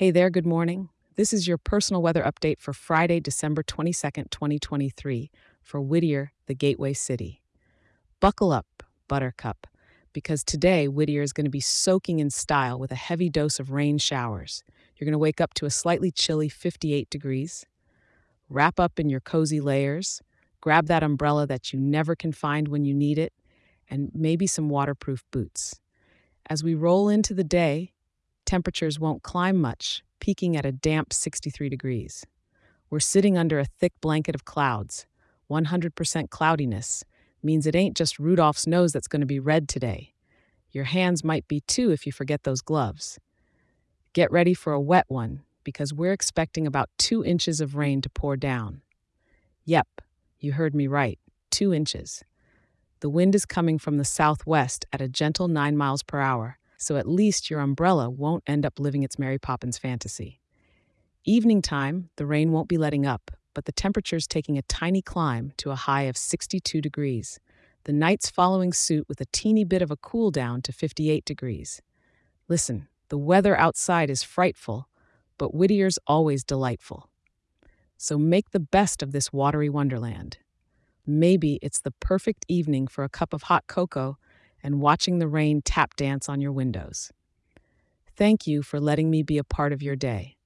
Hey there, good morning. This is your personal weather update for Friday, December 22nd, 2023, for Whittier, the Gateway City. Buckle up, Buttercup, because today Whittier is going to be soaking in style with a heavy dose of rain showers. You're going to wake up to a slightly chilly 58 degrees. Wrap up in your cozy layers, grab that umbrella that you never can find when you need it, and maybe some waterproof boots. As we roll into the day, temperatures won't climb much, peaking at a damp 63 degrees. We're sitting under a thick blanket of clouds. 100% cloudiness means it ain't just Rudolph's nose that's going to be red today. Your hands might be too if you forget those gloves. Get ready for a wet one because we're expecting about two inches of rain to pour down. Yep, you heard me right, two inches. The wind is coming from the southwest at a gentle 9 miles per hour, so at least your umbrella won't end up living its Mary Poppins fantasy. Evening time, the rain won't be letting up, but the temperature's taking a tiny climb to a high of 62 degrees. The night's following suit with a teeny bit of a cool down to 58 degrees. Listen, the weather outside is frightful, but Whittier's always delightful. So make the best of this watery wonderland. Maybe it's the perfect evening for a cup of hot cocoa and watching the rain tap dance on your windows. Thank you for letting me be a part of your day.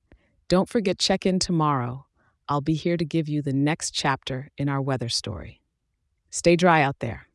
Don't forget check in tomorrow. I'll be here to give you the next chapter in our weather story. Stay dry out there.